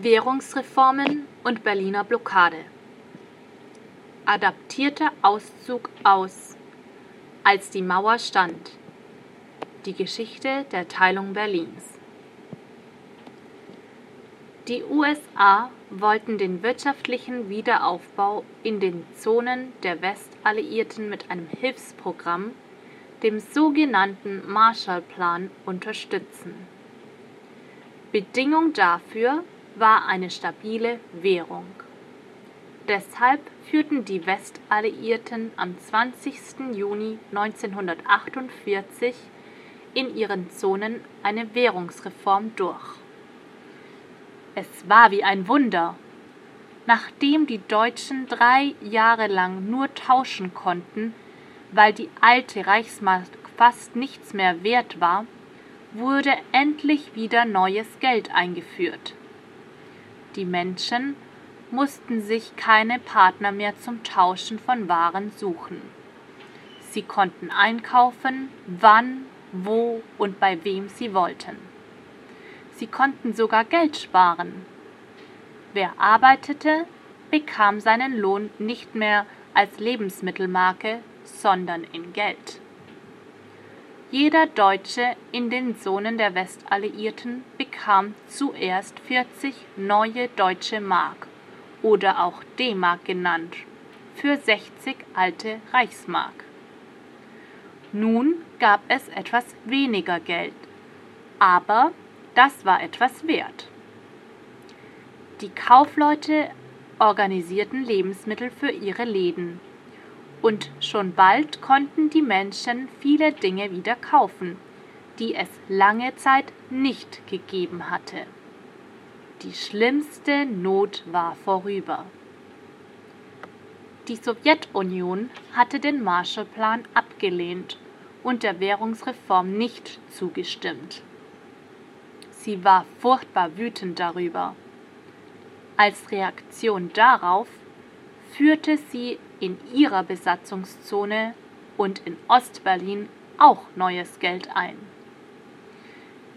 Währungsreformen und Berliner Blockade. Adaptierter Auszug aus Als die Mauer stand. Die Geschichte der Teilung Berlins. Die USA wollten den wirtschaftlichen Wiederaufbau in den Zonen der Westalliierten mit einem Hilfsprogramm, dem sogenannten Marshallplan, unterstützen. Bedingung dafür war eine stabile Währung. Deshalb führten die Westalliierten am 20. Juni 1948 in ihren Zonen eine Währungsreform durch. Es war wie ein Wunder. Nachdem die Deutschen drei Jahre lang nur tauschen konnten, weil die alte Reichsmark fast nichts mehr wert war, wurde endlich wieder neues Geld eingeführt. Die Menschen mussten sich keine Partner mehr zum Tauschen von Waren suchen. Sie konnten einkaufen, wann, wo und bei wem sie wollten. Sie konnten sogar Geld sparen. Wer arbeitete, bekam seinen Lohn nicht mehr als Lebensmittelmarke, sondern in Geld. Jeder Deutsche in den Zonen der Westalliierten bekam zuerst 40 neue deutsche Mark oder auch D-Mark genannt, für 60 alte Reichsmark. Nun gab es etwas weniger Geld, aber das war etwas wert. Die Kaufleute organisierten Lebensmittel für ihre Läden und schon bald konnten die Menschen viele Dinge wieder kaufen, die es lange Zeit nicht gegeben hatte. Die schlimmste Not war vorüber. Die Sowjetunion hatte den Marshallplan abgelehnt und der Währungsreform nicht zugestimmt. Sie war furchtbar wütend darüber. Als Reaktion darauf führte sie in ihrer Besatzungszone und in Ostberlin auch neues Geld ein.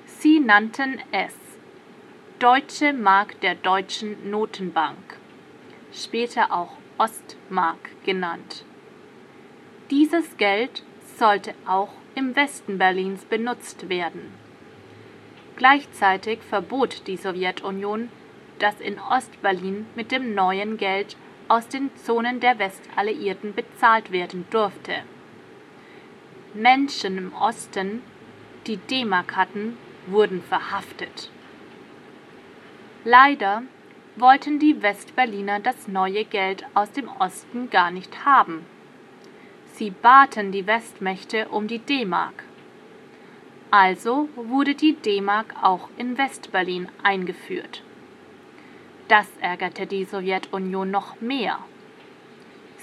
Sie nannten es Deutsche Mark der Deutschen Notenbank, später auch Ostmark genannt. Dieses Geld sollte auch im Westen Berlins benutzt werden. Gleichzeitig verbot die Sowjetunion, dass in Ostberlin mit dem neuen Geld aus den Zonen der Westalliierten bezahlt werden durfte. Menschen im Osten, die D-Mark hatten, wurden verhaftet. Leider wollten die Westberliner das neue Geld aus dem Osten gar nicht haben. Sie baten die Westmächte um die D-Mark. Also wurde die D-Mark auch in Westberlin eingeführt. Das ärgerte die Sowjetunion noch mehr.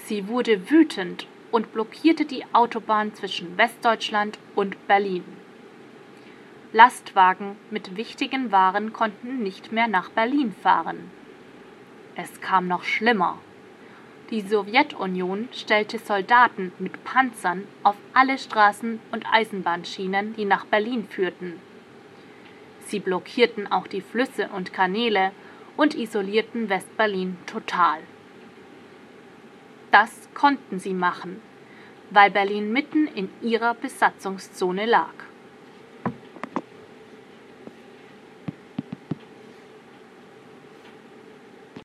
Sie wurde wütend und blockierte die Autobahn zwischen Westdeutschland und Berlin. Lastwagen mit wichtigen Waren konnten nicht mehr nach Berlin fahren. Es kam noch schlimmer. Die Sowjetunion stellte Soldaten mit Panzern auf alle Straßen und Eisenbahnschienen, die nach Berlin führten. Sie blockierten auch die Flüsse und Kanäle und isolierten Westberlin total. Das konnten sie machen, weil Berlin mitten in ihrer Besatzungszone lag.